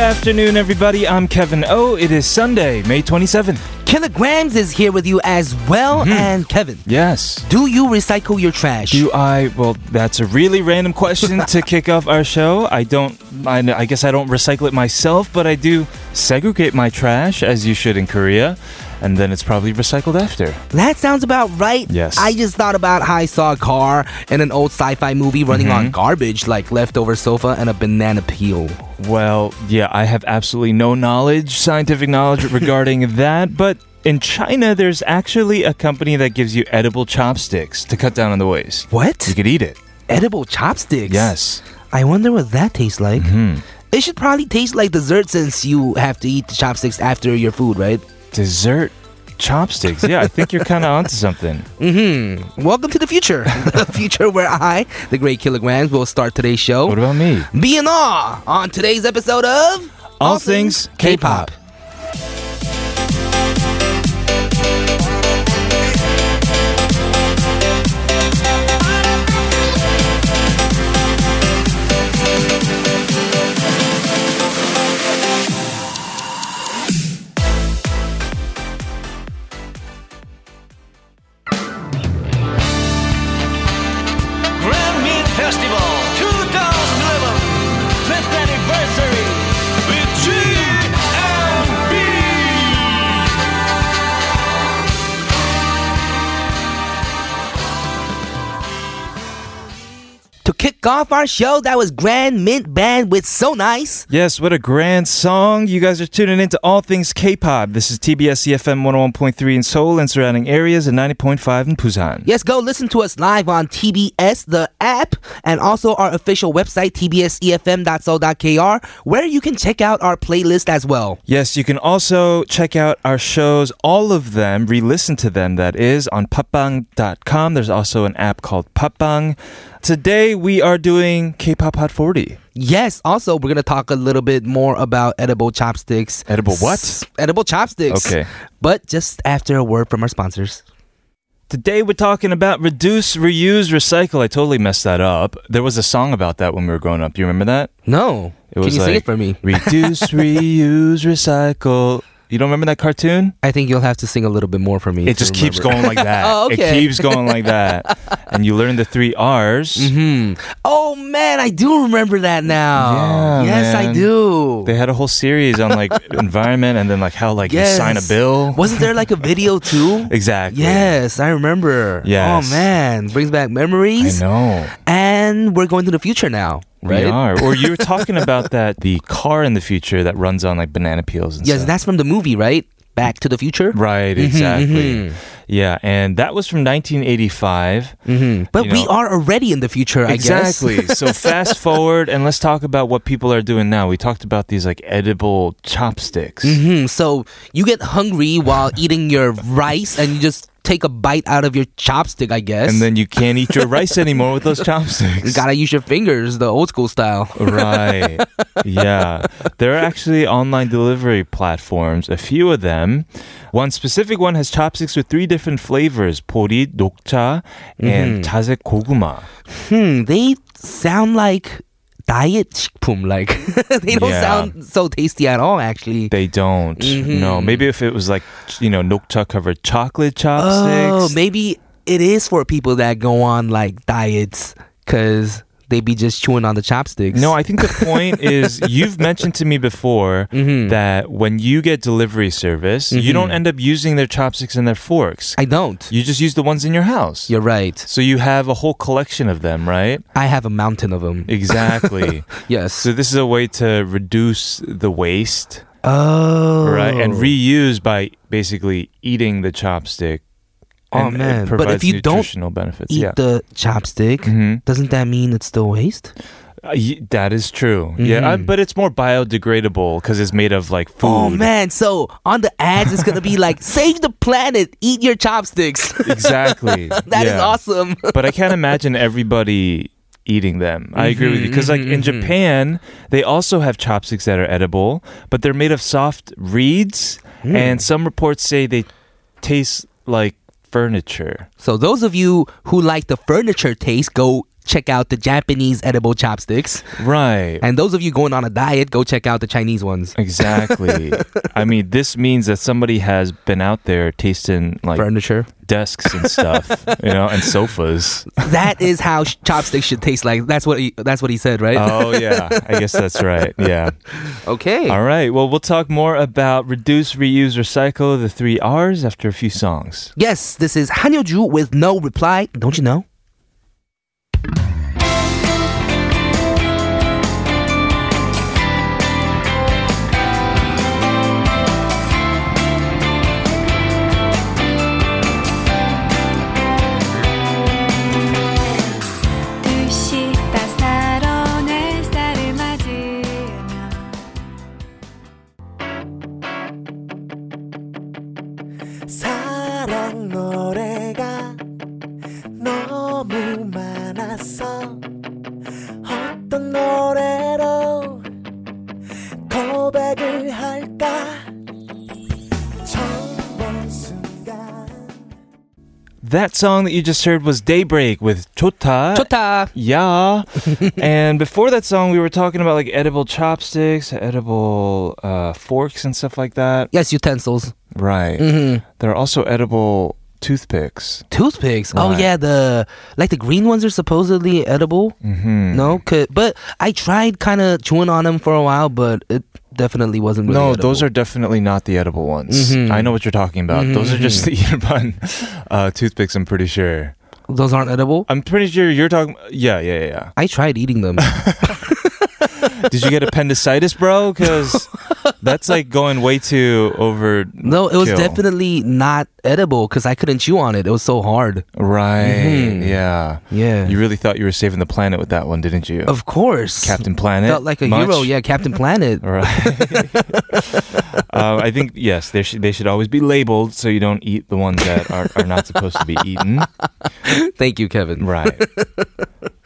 Good afternoon, everybody. I'm Kevin O. It is Sunday, May 27th. Kilograms is here with you as well. Hmm. And Kevin, Yes. do you recycle your trash? Do I? Well, that's a really random question to kick off our show. I don't. I, I guess I don't recycle it myself, but I do segregate my trash as you should in Korea, and then it's probably recycled after. that sounds about right. Yes. I just thought about how I saw a car in an old sci-fi movie running Mm-hmm. on garbage like leftover sofa and a banana peel. Well, yeah, I have absolutely no knowledge, scientific knowledge regarding that, but. In China, there's actually a company that gives you edible chopsticks to cut down on the waste. What? You could eat it. Edible chopsticks. Yes. I wonder what that tastes like. Hmm. It should probably taste like dessert since you have to eat the chopsticks after your food, right? Dessert chopsticks. Yeah, I think you're kind of onto something. Mm-hmm. Welcome to the future. the future where I, the great kilograms, will start today's show. What about me? Be in awe on today's episode of All Things K-Pop. Grand To kick off our show, that was Grand Mint Band with So Nice. Yes, what a grand song. You guys are tuning into All Things K-Pop. This is TBS EFM 101.3 in Seoul and surrounding areas and 90.5 in Busan. Yes, go listen to us live on TBS, the app, and also our official website, tbsefm.so.kr, where you can check out our playlist as well. Yes, you can also check out our shows, all of them, re-listen to them, that is, on podbbang.com. There's also an app called Podbbang. Today we are doing K-Pop Hot 40. Yes, also, we're going to talk a little bit more about edible chopsticks. Edible what? S- edible chopsticks. Okay. But just after a word from our sponsors. Today we're talking about reduce, reuse, recycle. I totally messed that up. There was a song about that when we were growing up. Do you remember that? No. It Can was you sing it for me? Reduce, reuse, recycle. You don't remember that cartoon? I think you'll have to sing a little bit more for me. It just keeps going like that. Oh, It okay. keeps going like that. and you learn the three R's. Mm-hmm. Oh man, I do remember that now. Yeah, yes, I do. They had a whole series on like environment and then like how like yes. you sign a bill. Wasn't there like a video too? Exactly. Yes, I remember. Yes. Oh man, brings back memories. I know. And we're going to the future now, right? We are. Or you were talking about that the car in the future that runs on like banana peels and stuff. Yes, stuff. that's from the movie, right? Back to the Future. Right, Mm-hmm, exactly. Yeah, and that was from 1985. hmm But You we know- are already in the future, I guess. Exactly. so fast forward and let's talk about what people are doing now. We talked about these like edible chopsticks. hmm So you get hungry while eating your rice, and you just take a bite out of your chopstick, I guess. And then you can't eat your rice anymore with those you chopsticks. gotta use your fingers, the old school style. Right. Yeah. There are actually online delivery platforms, a few of them. One specific one has chopsticks with three different flavors, 보리, 녹차, and 자색 고구마. Hmm, they sound like diet 식품. Like they don't yeah. sound so tasty at all. Actually, they don't. Mm-hmm. No, maybe if it was like you know nokcha covered chocolate chopsticks. Oh, maybe it is for people that go on like diets because they be just chewing on the chopsticks. No, I think the point is you've mentioned to me before Mm-hmm. that when you get delivery service, you don't end up using their chopsticks and their forks. I don't. You just use the ones in your house. You're right. So you have a whole collection of them, right? I have a mountain of them. Exactly. Yes. so this is a way to reduce the waste, oh. right? And reuse by basically eating the chopstick. Oh, And man. But if you don't benefits. eat yeah. the chopstick, Mhm. doesn't that mean it's still waste? Uh, y- that is true. Yeah, uh, Mhm. but it's more biodegradable because it's made of like food. Oh man! So on the ads, it's gonna be like, "Save the planet, eat your chopsticks." Exactly. That is Yeah. awesome. but I can't imagine everybody eating them. I agree with you because like in Japan, they also have chopsticks that are edible, but they're made of soft reeds, and some reports say they taste like furniture. So those of you who like the furniture taste, go check out the Japanese edible chopsticks. Right. And those of you going on a diet, go check out the Chinese ones. Exactly. I mean, this means that somebody has been out there tasting like Furniture. desks and stuff, you know, and sofas. That is how sh- chopsticks should taste like. That's what he, that's what he said, right? Oh yeah, I guess that's right. Yeah. okay. All right. Well, we'll talk more about reduce, reuse, recycle, the three R's after a few songs. Yes, this is Han Ju with no reply. Don't you know? 듯이 따사 That song that you just heard was Daybreak with Chota. Chota. Yeah. and before that song, we were talking about like edible chopsticks, edible uh, forks, and stuff like that. Yes, utensils. Right. hmm There are also edible toothpicks. Toothpicks. Oh yeah, the like the green ones are supposedly edible. Mm-hmm. No, could but I tried kind of chewing on them for a while, but it definitely wasn't. Really No, edible. those are definitely not the edible ones. Mhm. I know what you're talking about. Those are just the earbud uh, toothpicks, I'm pretty sure. those aren't edible. I'm pretty sure you're talking. Yeah, yeah, yeah. I tried eating them. Did you get appendicitis, bro? Because that's like going way too over. no, it was Kill. definitely not edible because I couldn't chew on it. It was so hard. Right. Mhm. Yeah. Yeah, You really thought you were saving the planet with that one, didn't you? of course. Captain Planet. felt like a Much? hero. Yeah, Captain Planet. Right. um, I think yes, they should they should always be labeled so you don't eat the ones that are, are not supposed to be eaten. Thank you, Kevin. Right.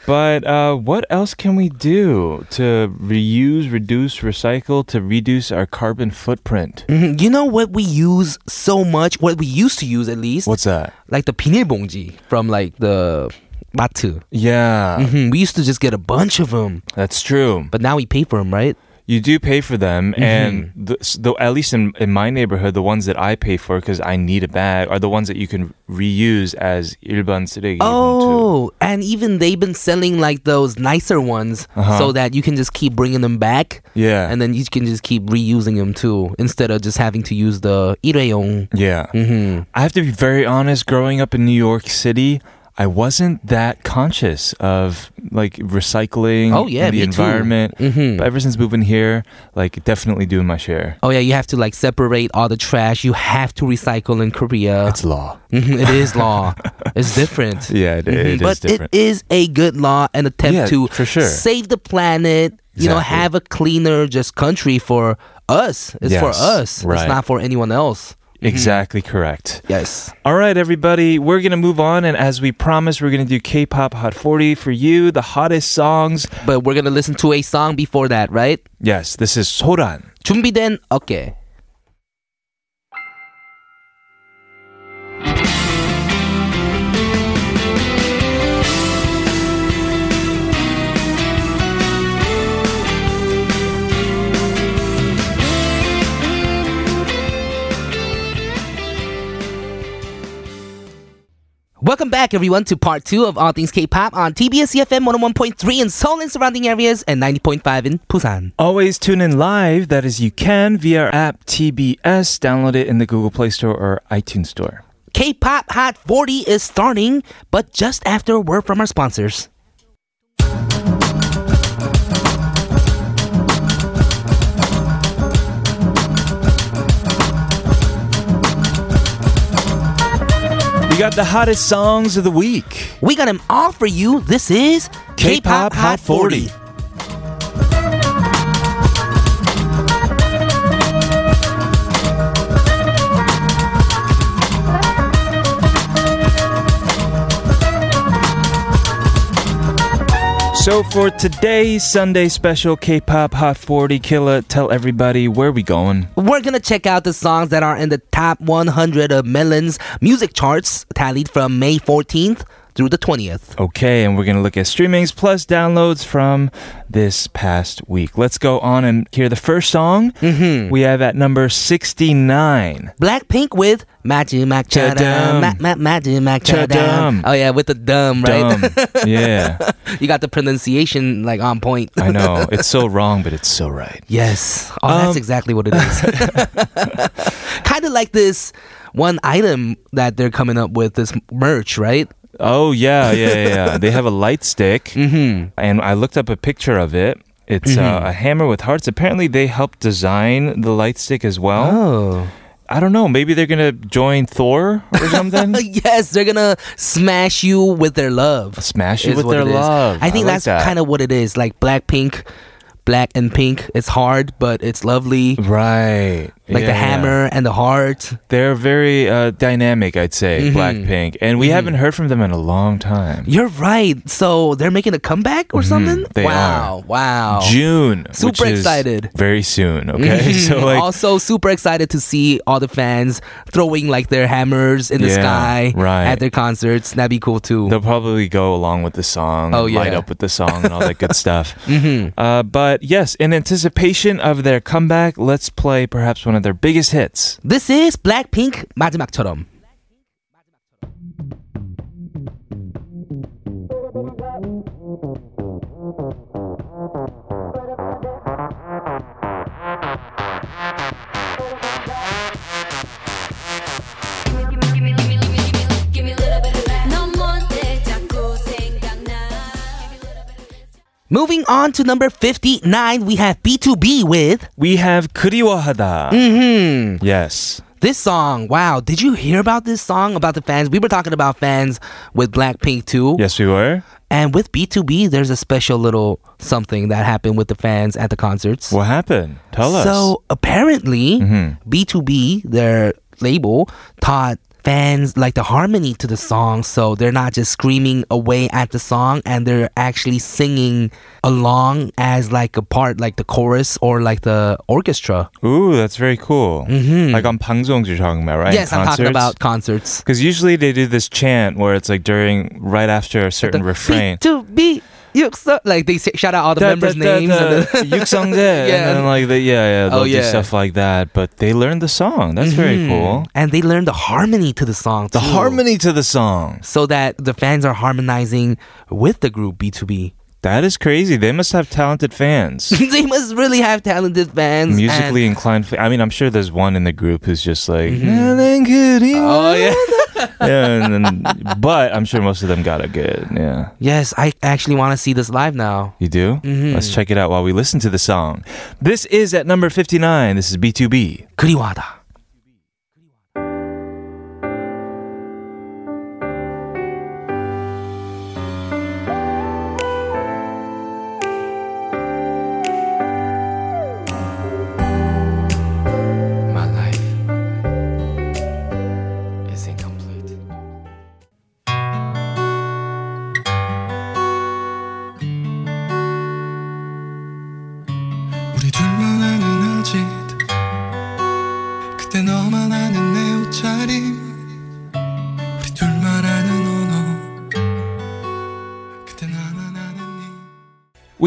but uh, what else can we do to reuse, reduce, recycle to reduce our carbon footprint? Mhm. You know what we use so much? What we used to use at least, What's that? like the 비닐봉지 from like the 마트. Yeah, Mhm. We used to just get a bunch of them, that's true. but now we pay for them, right? You do pay for them, Mm-hmm. and the, s- the, at least in, in my neighborhood, the ones that I pay for because I need a bag are the ones that you can reuse as 일반 쓰레기. Oh, and even they've been selling like those nicer ones Uh-huh. so that you can just keep bringing them back. Yeah. And then you can just keep reusing them too instead of just having to use the 일회용. yeah. hmm I have to be very honest. Growing up in New York City, I wasn't that conscious of like recycling Oh, yeah, the me too. environment. Mhm. But ever since moving here, like definitely doing my share. Oh yeah, you have to like separate all the trash. You have to recycle in Korea. It's law. Mhm, it is law. it's different. Yeah, it, Mhm, it is but different. it is a good law and attempt Yeah, to for sure. save the planet. You know, have a cleaner just country for us. It's for Yes, us. It's not for anyone else. exactly correct. Yes. All right, everybody, we're going to move on. And as we promised, we're going to do K pop Hot 40 for you, the hottest songs. But we're gonna listen to a song before that, right? Yes, this is Soran. 준비된 어깨. Welcome back, everyone, to part two of All Things K-pop on TBS EFM 101.3 in Seoul and surrounding areas and 90.5 in Busan. Always tune in live. That is, you can via our app TBS. Download it in the Google Play Store or iTunes Store. K-pop Hot 40 is starting, but just after a word from our sponsors. We got the hottest songs of the week. We got them all for you. This is K-pop Hot 40. So for today's Sunday special K-pop Hot 40 Killa, tell everybody where we going. We're gonna check out the songs that are in the top 100 of Melon's music charts, tallied from May 14th through the 20th. Okay, and we're going to look at streamings plus downloads from this past week. Let's go on and hear the first song. Mm-hmm. We have at number 69. Blackpink with 마지막 Cha-dum. 차담. 마, 마, 마지막 Cha-dum. 차담. Oh yeah, with the dumb, right? Dumb. yeah, you got the pronunciation like on point. I know. It's so wrong, but it's so right. Yes. Oh, Um, that's exactly what it is. kind of like this one item that they're coming up with, this merch, right? Oh, yeah, yeah, yeah. yeah. they have a light stick, Mm-hmm. and I looked up a picture of it. It's uh, a hammer with hearts. Apparently, they helped design the light stick as well. Oh. I don't know. Maybe they're gonna join Thor or something. yes, they're gonna smash you with their love. Smash you with their love. I think like that's that. kind of what it is. Like Blackpink, black and pink. It's hard, but it's lovely. right. Like the Yeah, yeah. hammer and the heart. They're very uh, dynamic, I'd say. Mhm. Blackpink, and we haven't heard from them in a long time. You're right. So they're making a comeback or something? Mm-hmm. they wow. Wow. June, Super which is excited. Very soon. Okay, so Mhm. like also super excited to see all the fans throwing like their hammers in the Yeah, sky right. at their concerts. That'd be cool too. they'll probably go along with the song, Oh, and light up with the song, and all that good stuff. hmm Uh, but yes, in anticipation of their comeback, let's play perhaps one of their biggest hits. This is Blackpink 마지막처럼. Moving on to number 59, we have BTOB with We have 그리워하다. Mhm. Yes. This song, wow, did you hear about this song about the fans? We were talking about fans with Blackpink too. Yes, we were. And with BTOB, there's a special little something that happened with the fans at the concerts. What happened? Tell us. So apparently, Mhm. BTOB, their label, taught fans like the harmony to the song. So they're not just screaming away at the song and they're actually singing along as like a part, like the chorus or like the orchestra. Ooh, that's very cool. Mhm. Like on 방송 you're talking about, right? yes, I'm talking about concerts. Because usually they do this chant where it's like during, right after a certain refrain. B2B, 육 Yuksa. Like they say, shout out all the da, members' da, da, names. Yeah. And then like the, yeah, yeah, they'll oh, yeah. do stuff like that. But they learned the song. That's mm-hmm. very cool. And they learned the harmony to the song. Too. The harmony to the song. So that the fans are harmonizing with the group BTOB. That is crazy. They must have talented fans. they must really have talented fans. Musically inclined. I mean, I'm sure there's one in the group who's just like. Mm-hmm. Oh yeah yeah, and then, but I'm sure most of them got it good. Yeah. Yes, I actually want to see this live now. You do? Mm-hmm. Let's check it out while we listen to the song. This is at number 59. This is BTOB. 그리워하다.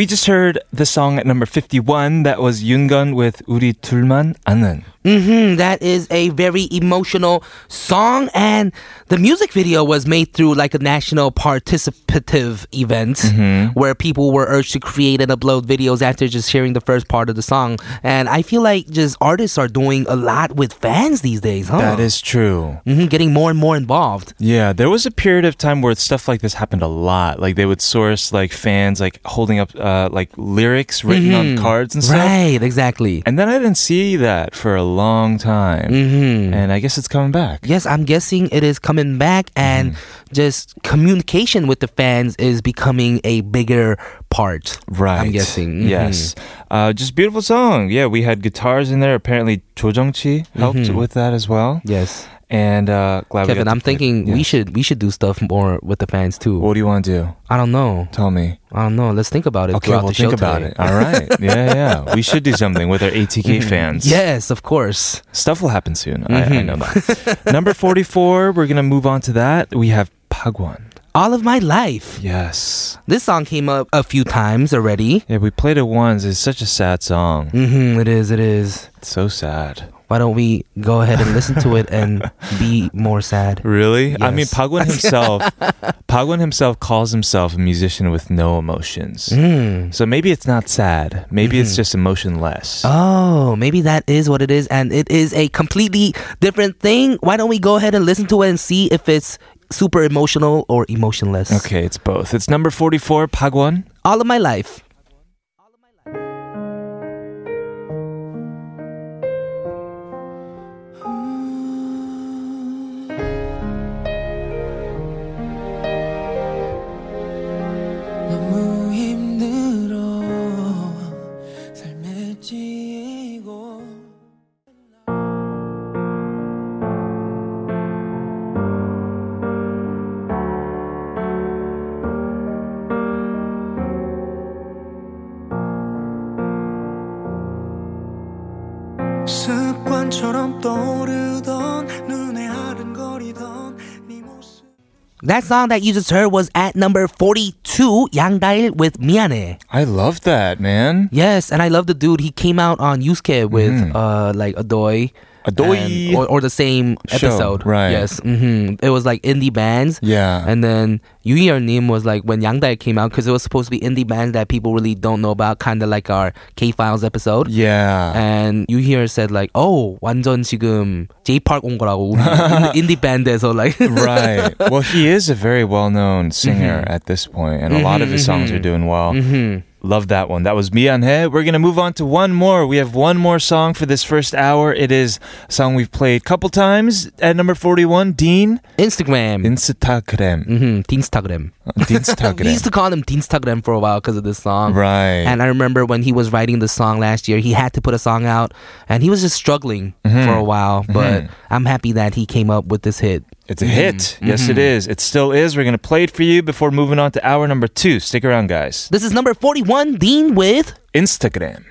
just heard the song at number 51. That was Yungun with 우리 둘만 아는. hmm that is a very emotional song, and the music video was made through like a national participative event where people were urged to create and upload videos after just hearing the first part of the song. And I feel like just artists are doing a lot with fans these days, huh? That is true. hmm getting more and more involved. Yeah, there was a period of time where stuff like this happened a lot. Like they would source like fans like holding up uh, like lyrics written on Mhm. cards and stuff. Right, exactly. And then I didn't see that for a long time. hmm And I guess it's coming back. Yes, I'm guessing it is coming back, and Mm-hmm. just communication with the fans is becoming a bigger part. Right. I'm guessing. Mhm. Yes. Uh, just beautiful song. Yeah, we had guitars in there. Apparently, Jo Jung-chi helped Mhm. with that as well. Yes, And uh, glad Kevin, I'm thinking we should we should do stuff more with the fans too. What do you want to do? I don't know. Tell me. I don't know. Let's think about it. Okay, we'll think about today. it. All right. Yeah, yeah. We should do something with our ATK fans. Yes, of course. Stuff will happen soon. I, I Mhm. know that. Number 44, we're to move on to that. We have Park Won. All of my life. Yes. This song came up a few times already. Yeah, we played it once. It's such a sad song. Mm-hmm, it is, it is. It's so sad. Why don't we go ahead and listen to it and be more sad? Really? I mean, Yes. Park Won himself, Park Won himself calls himself a musician with no emotions. Mm. So maybe it's not sad. Maybe it's just emotionless. Oh, maybe that is what it is, and it is a completely different thing. Why don't we go ahead and listen to it and see if it's super emotional or emotionless? Okay, it's both. It's number 44, Park Won. All of my life. That song that you just heard was at number 42, Yang Dail with Miane. I love that, man. Yes, and I love the dude. He came out on Yusuke with mm. uh like Adoy Doi or, or, the same show, episode. Right. Yes. Mm-hmm. It was like indie bands. Yeah. And then Yunier Nim was like when Yangdae came out because it was supposed to be indie bands that people really don't know about, kind of like our K Files episode. Yeah. And Yunier said like, "Oh, 완전 지금 Jay Park 온 거라고 indie so like." right. Well, he is a very well-known singer mm-hmm. at this point, and mm-hmm, a lot of his songs mm-hmm. are doing well. Mm-hmm. Love that one. That was Mianhe. We're gonna move on to one more. We have one more song for this first hour. It is a song we've played a couple times at number forty-one. Dean Instagram. Instagram. mm-hmm. Instagram. Uh, we used to call him Instagram for a while because of this song. Right. And I remember when he was writing the song last year, he had to put a song out and he was just struggling mm-hmm. for a while. Mm-hmm. But I'm happy that he came up with this hit. It's a hit. Yes, it is. It still is. We're gonna play it for you before moving on to hour number two. Stick around, guys. This is number 41, Dean with Instagram.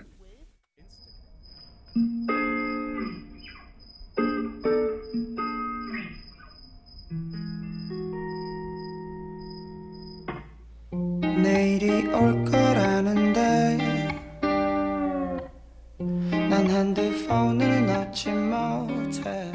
내일이 올 거라는데 난 핸드폰을 놓지 못해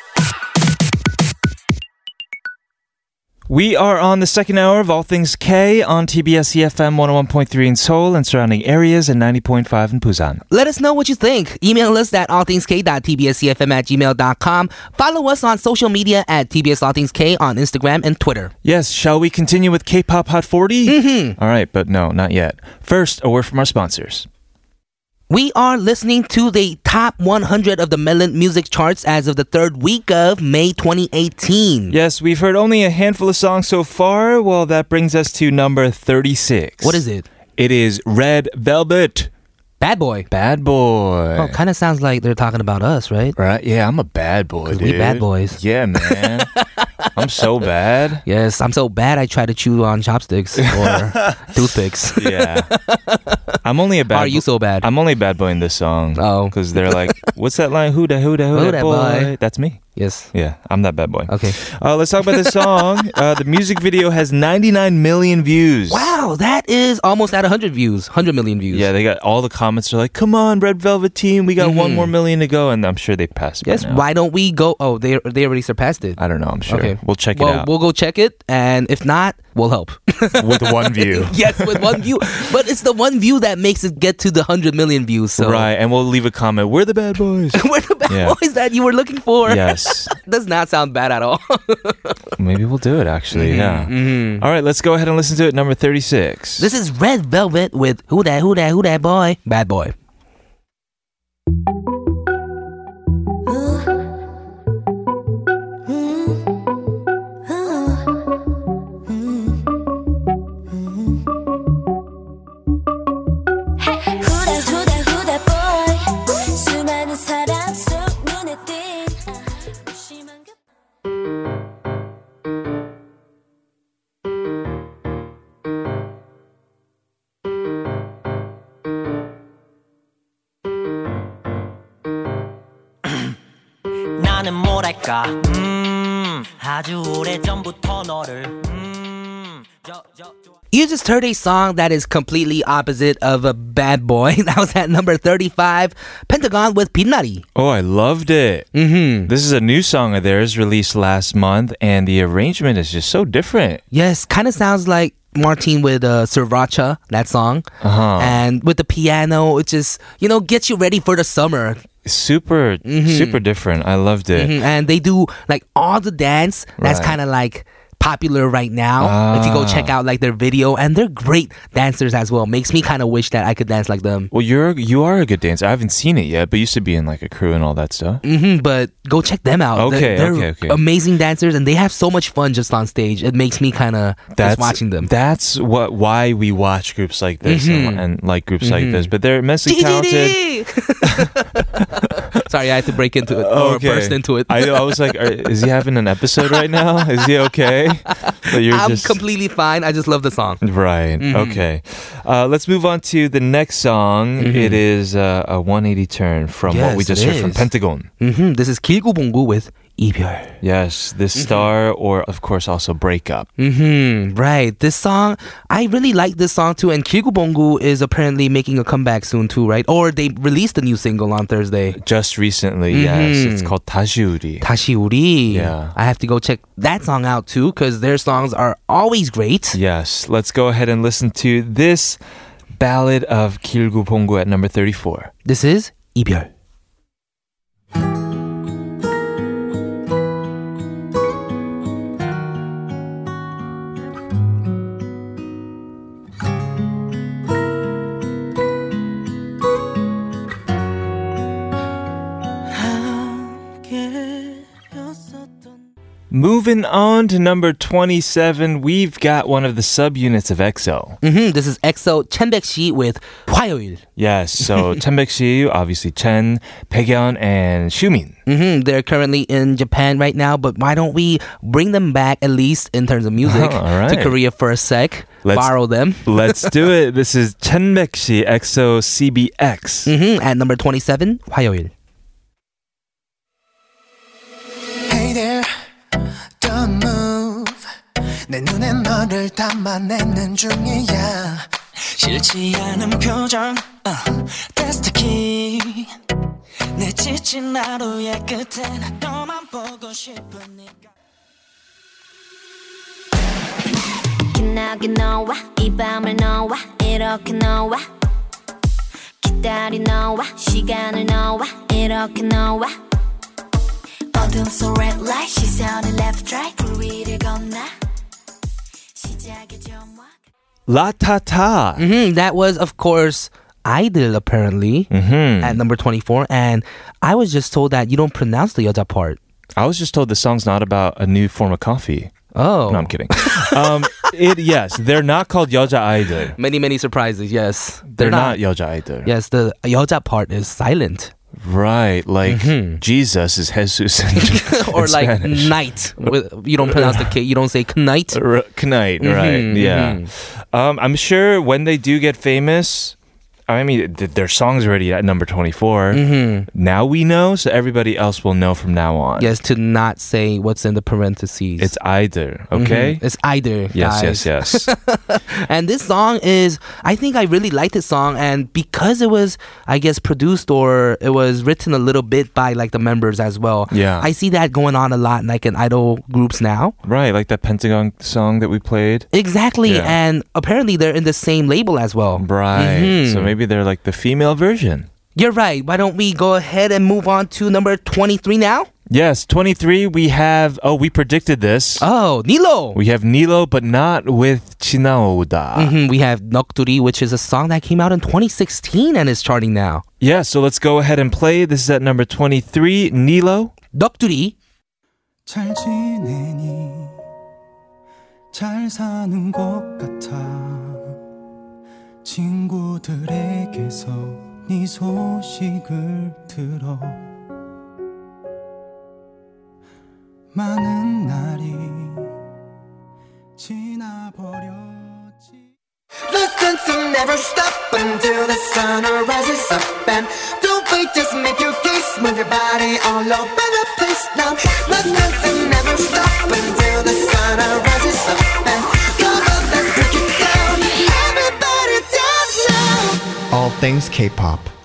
We are on the second hour of All Things K on TBS EFM 101.3 in Seoul and surrounding areas and 90.5 in Busan. Let us know what you think. Email us at allthingsk.tbsefm at gmail.com. Follow us on social media at TBS All Things K on Instagram and Twitter. Yes, shall we continue with K-pop Hot 40? Mm-hmm. All right, but no, not yet. First, a word from our sponsors. We are listening to the top 100 of the Melon music charts as of the third week of May 2018. Yes, we've heard only a handful of songs so far. Well, that brings us to number 36. What is it? It is Red Velvet. Bad Boy. Bad boy. Oh, kind of sounds like they're talking about us, right? Right? Yeah, I'm a bad boy, dude. we bad boys. Yeah, man. I'm so bad. Yes, I'm so bad I try to chew on chopsticks or toothpicks. Yeah. I'm only a bad Are you so bad? I'm only a bad boy in this song. Oh. Because they're like, what's that line? Who da, who da, who, Who da, boy? boy? That's me. yes. Yeah, I'm that bad boy. Okay. Uh, let's talk about this song. uh, the music video has 99 million views. Wow, that is almost at 100 views, 100 million views. Yeah, they got all the comments are like, "Come on, Red Velvet team, we got one Mhm. more million to go," and I'm sure they passed. Yes, why don't we go? Oh, they they already surpassed it. I don't know. I'm sure. Okay. We'll check well, it out We'll go check it, and if not, we'll help. with one view. yes, with one view. But it's the one view that makes it get to the 100 million views. So Right, and we'll leave a comment. We're the bad boys. we're the bad Yeah. boys that you were looking for. yes, Does not sound bad at all. maybe we'll do it. Actually, yeah. All right, let's go ahead and listen to it. Number thirty-six. this is Red Velvet with Who That, Who That, Who That Boy? Bad Boy. 뭐랄까 음 아주 오래전부터 너를 음 저, 저, 저. You just heard a song that is completely opposite of a bad boy. That was at number 35, Pentagon with Pinari. Oh, I loved it. Mm-hmm. This is a new song of theirs released last month, and the arrangement is just so different. Yes, kind of sounds like Martin with uh, Sriracha, that song. Uh-huh. And with the piano, it just, you know, gets you ready for the summer. Super, super different. I loved it. Mhm, And they do like all the dance that's Right. kind of like popular right now. If you go check ah. out like their video, and they're great dancers as well. Makes me kind of wish that I could dance like them. Well, you're you are a good dancer. I haven't seen it yet, but you used to be in like a crew and all that stuff. hmm but go check them out. Okay, they're, okay, okay. amazing dancers, and they have so much fun just on stage. It makes me kind of just watching them. That's what why we watch groups like this and, mm-hmm. and like groups like mm-hmm. this. But they're immensely talented. Sorry, I had to break into it or okay. burst into it. I, I was like, is he having an episode right now? Is he okay? But you're I'm just... completely fine. I just love the song. Right. Mm-hmm. Okay. Uh, let's move on to the next song. Mm-hmm. It is uh, a 180 turn from yes, what we just heard is. from Pentagon. Mm-hmm. This is Gilgu Bonggu with 이별. Yes, this mm-hmm. star, or of course also breakup. Mm-hmm. Right. This song, I really like this song too. And Gilgu Bonggu is apparently making a comeback soon too, right? Or they released a new single on Thursday. Just recently, mm-hmm. yes. It's called 다시 우리. Yeah. I have to go check that song out too because their songs are always great. Yes. Let's go ahead and listen to this ballad of Gilgu Bonggu at number 34. This is 이별. Moving on to number 27, we've got one of the subunits of EXO. Mm-hmm. This is EXO Chen Shi with 화요일. Yes, so Chen Shi, obviously Chen, Baekhyun, and Xiumin. Mm-hmm. They're currently in Japan right now, but why don't we bring them back, at least in terms of music, oh, to Korea for a sec? Let's, borrow them. let's do it. This is Chen Shi, EXO CBX. Mm-hmm. At number 27, 화요일. 내 눈에 너를 담아내는 중이야. 싫지 않은 표정 uh, the key. 내 지친 하루의 끝에 너만 보고 싶으니까 기나게 너와 이 밤을 너와 이렇게 너와 기다리 너와 시간을 너와 이렇게 너와 어둠 속 red light 시선을 left right 그 위를 점화 La Ta Ta. hmm That was, of course, Idol apparently Mm-hmm. at number 24. And I was just told that you don't pronounce the 여자 part. I was just told the song's not about a new form of coffee. Oh. No, I'm kidding. um, it yes, they're not called Yeoja Idol. Many, many surprises, yes. They're, not, Yeoja Idol. Yes, the 여자 part is silent. Right, like Jesus is Jesus in, Mm-hmm. or in like Spanish. night. With- You don't pronounce the K, you don't say knight. R- Knight, right? Mhm, Yeah. Um, I'm sure when they do get famous, I mean, th- their song's already at number 24. Mm-hmm. Now we know, so everybody else will know from now on. Yes, to not say what's in the parentheses. It's either, okay? Mhm. It's either. Yes, guys. yes, yes. And this song is, I think I really like this song. And because it was, I guess, produced or it was written a little bit by like the members as well. Yeah. I see that going on a lot like in idol groups now. right, like that Pentagon song that we played. Exactly. Yeah. And apparently they're in the same label as well. Right. Mhm. So maybe they're like the female version. You're right. Why don't we go ahead and move on to number 23 now? Yes, 23, we have, oh, we predicted this. Oh, Nilo. We have Nilo, but not with Chinaoda. Mhm, We have Nokturi, which is a song that came out in 2016 and is charting now. Yeah, so let's go ahead and play. This is at number 23, Nilo. Nokturi. 잘 지내니 잘 사는 것 같아 친구들에게서 네 소식을 들어 많은 날이 지나버렸지 Listen to never stop until the sun rises up and don't we just make your case. Move your body all over the place now. The dancing never stop until All things K-pop. 날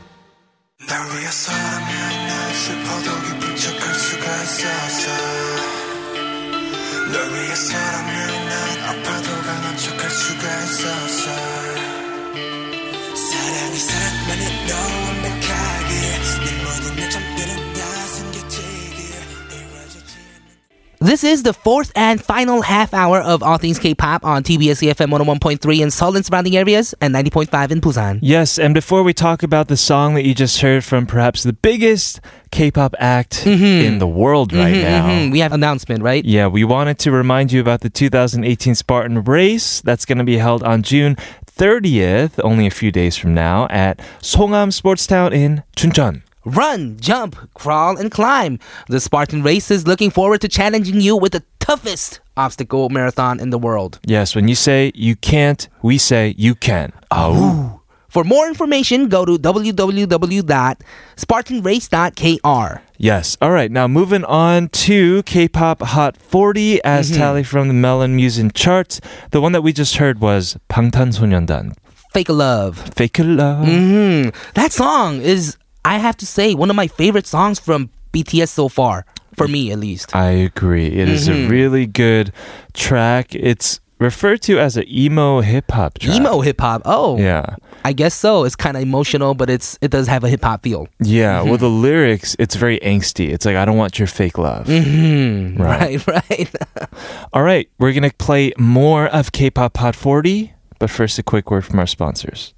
This is the fourth and final half hour of All Things K-pop on TBS EFM 101.3 in Seoul and surrounding areas and 90.5 in Busan. Yes, and before we talk about the song that you just heard from perhaps the biggest K-pop act in the world right now. Mhm, We have announcement, right? Yeah, we wanted to remind you about the 2018 Spartan Race that's going to be held on June 30th, only a few days from now, at Songam Sports Town in Chuncheon. Run, jump, crawl, and climb. The Spartan race is looking forward to challenging you with the toughest obstacle marathon in the world. Yes, when you say you can't, we say you can. Oh. For more information, go to www.spartanrace.kr. Yes. All right. Now moving on to K-pop Hot 40 as mm-hmm. tally from the Melon Music charts. The one that we just heard was 방탄소년단. Fake Love. Fake Love. Mm-hmm. That song is I have to say, one of my favorite songs from BTS so far. For me, at least. I agree. It is a really good track. It's referred to as an emo hip hop track. Emo hip hop. Oh, Yeah. I guess so. It's kind of emotional, but it's it does have a hip hop feel. Yeah. Well, the lyrics, it's very angsty. It's like, I don't want your fake love. Mm-hmm. Right. Right, right. All right. We're going to play more of K-pop Hot 40. But first, a quick word from our sponsors.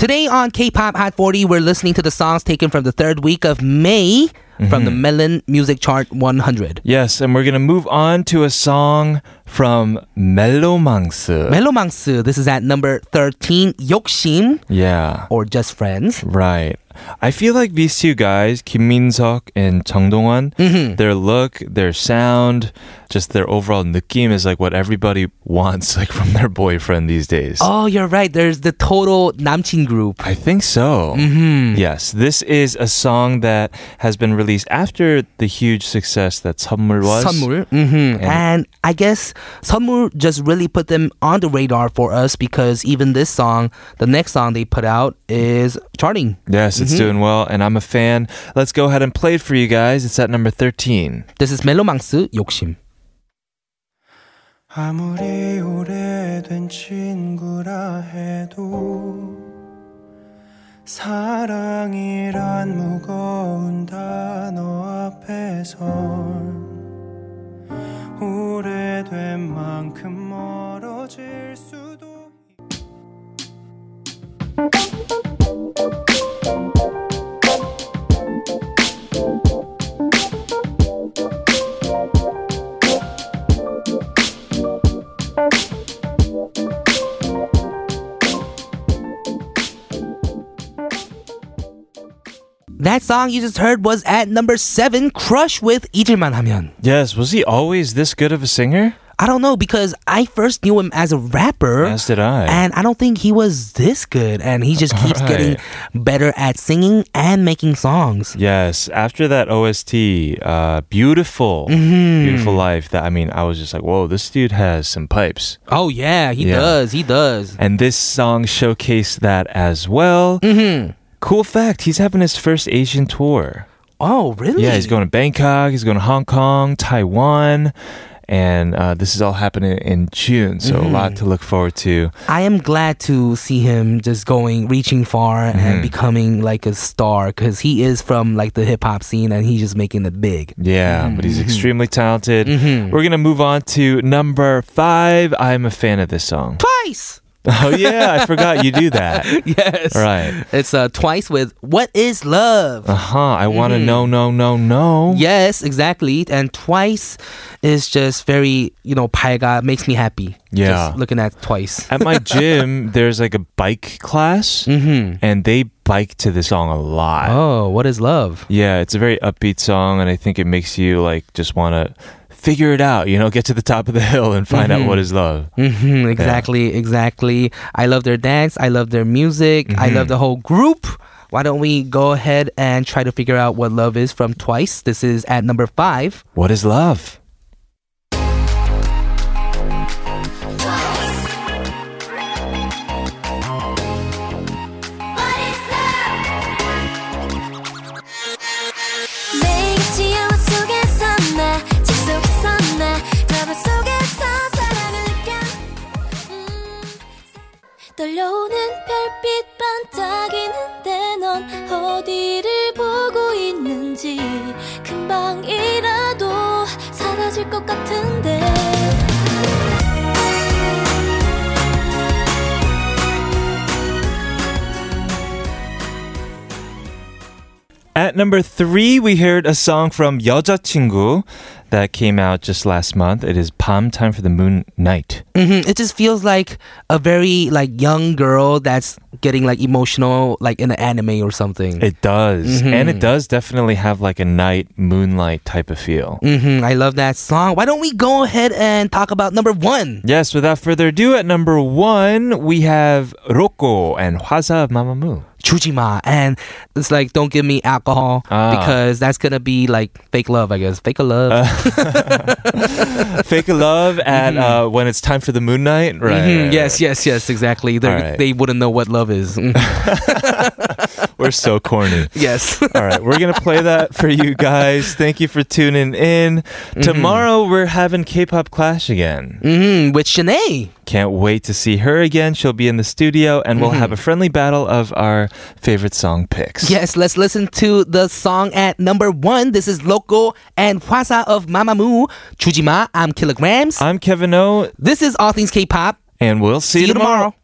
Today on K-pop Hot 40, we're listening to the songs taken from the third week of May from the mm-hmm. Melon Music Chart 100. Yes, and we're gonna move on to a song from Mellowmang스. Melomangsu, this is at number 13, Yokshim, yeah, or Just Friends. right. I feel like these two guys, Kim Min Seok and Chang Dong Won, mm-hmm. their look, their sound, just their overall nukim is like what everybody wants, like from their boyfriend these days. Oh, you're right. There's the total Namchin group. I think so. Mm-hmm. Yes, this is a song that has been released after the huge success that Sunmul was. Sunmul, mm-hmm. and, and, I guess Sunmul just really put them on the radar for us because even this song, the next song they put out is charting. Yes, it's Mm-hmm. doing well, and I'm a fan. Let's go ahead and play it for you guys. It's at number 13. This is 멜로망스 욕심. 아무리 오래된 친구라 해도 사랑이란 무거운 단어 앞에선 오래된 만큼 멀어질 수도 That song you just heard was at number seven, Crush with 잊을만 하면. Yes, was he always this good of a singer? I don't know because I first knew him as a rapper. As did I. And I don't think he was this good. And he just keeps Right. getting better at singing and making songs. Yes, after that OST, uh, beautiful, Mm-hmm. beautiful life. That I mean, I was just like, whoa, this dude has some pipes. Oh, yeah, he Yeah. does. He does. And this song showcased that as well. Mm-hmm. Cool fact: he's having his first Asian tour. Oh, really? Yeah, he's going to Bangkok. He's going to Hong Kong, Taiwan. And uh, this is all happening in June, so a Mm-hmm. lot to look forward to. I am glad to see him just going, reaching far Mm-hmm. and becoming like a star because he is from like the hip hop scene and he's just making it big. Yeah, but he's extremely talented. Mhm. We're gonna move on to number five. I'm a fan of this song. Twice! Oh yeah, I forgot you do that. Yes. Right. It's uh, twice with What is Love? Uh huh. I want to Mm-hmm. know, no, no, no. Yes, exactly. And twice is just very, you know, palga, makes me happy. Yeah. Just looking at twice. At my gym, there's like a bike class, Mm-hmm. and they bike to the song a lot. Oh, what is love? Yeah, it's a very upbeat song, and I think it makes you like just want to figure it out. You know, get to the top of the hill and find out what is love. Mm-hmm, exactly, exactly. I love their dance. I love their music. I Mm-hmm. love the whole group. Why don't we go ahead and try to figure out what love is from Twice? This is at number five. What is love? number three, we heard a song from 여자친구 that came out just last month. It is Palm Time for the Moon Night. Mm-hmm. It just feels like a very like young girl that's getting like emotional like in an anime or something. It does. Mm-hmm. And it does definitely have like a night moonlight type of feel. Mm-hmm. I love that song. Why don't we go ahead and talk about number one? Yes, without further ado, at number one, we have Loco and Hwasa of Mamamoo. Chujima, and it's like don't give me alcohol Ah. because that's gonna be like fake love, I guess. Fake love. Fake love at uh, when it's time for the moon night. Right. Mhm, right, Yes, right. yes, yes, exactly. Right. they wouldn't know what love is. We're so corny. yes. All right, we're gonna play that for you guys. Thank you for tuning in. Tomorrow we're having K-pop Clash again. hmm With Shanae. Can't wait to see her again. She'll be in the studio, and we'll have a friendly battle of our favorite song picks. Yes, let's listen to the song at number one. This is Loco and Hwasa of Mamamoo. Chujima, I'm Kilograms. I'm Kevin O, this is All Things K-pop. and we'll see, See you tomorrow.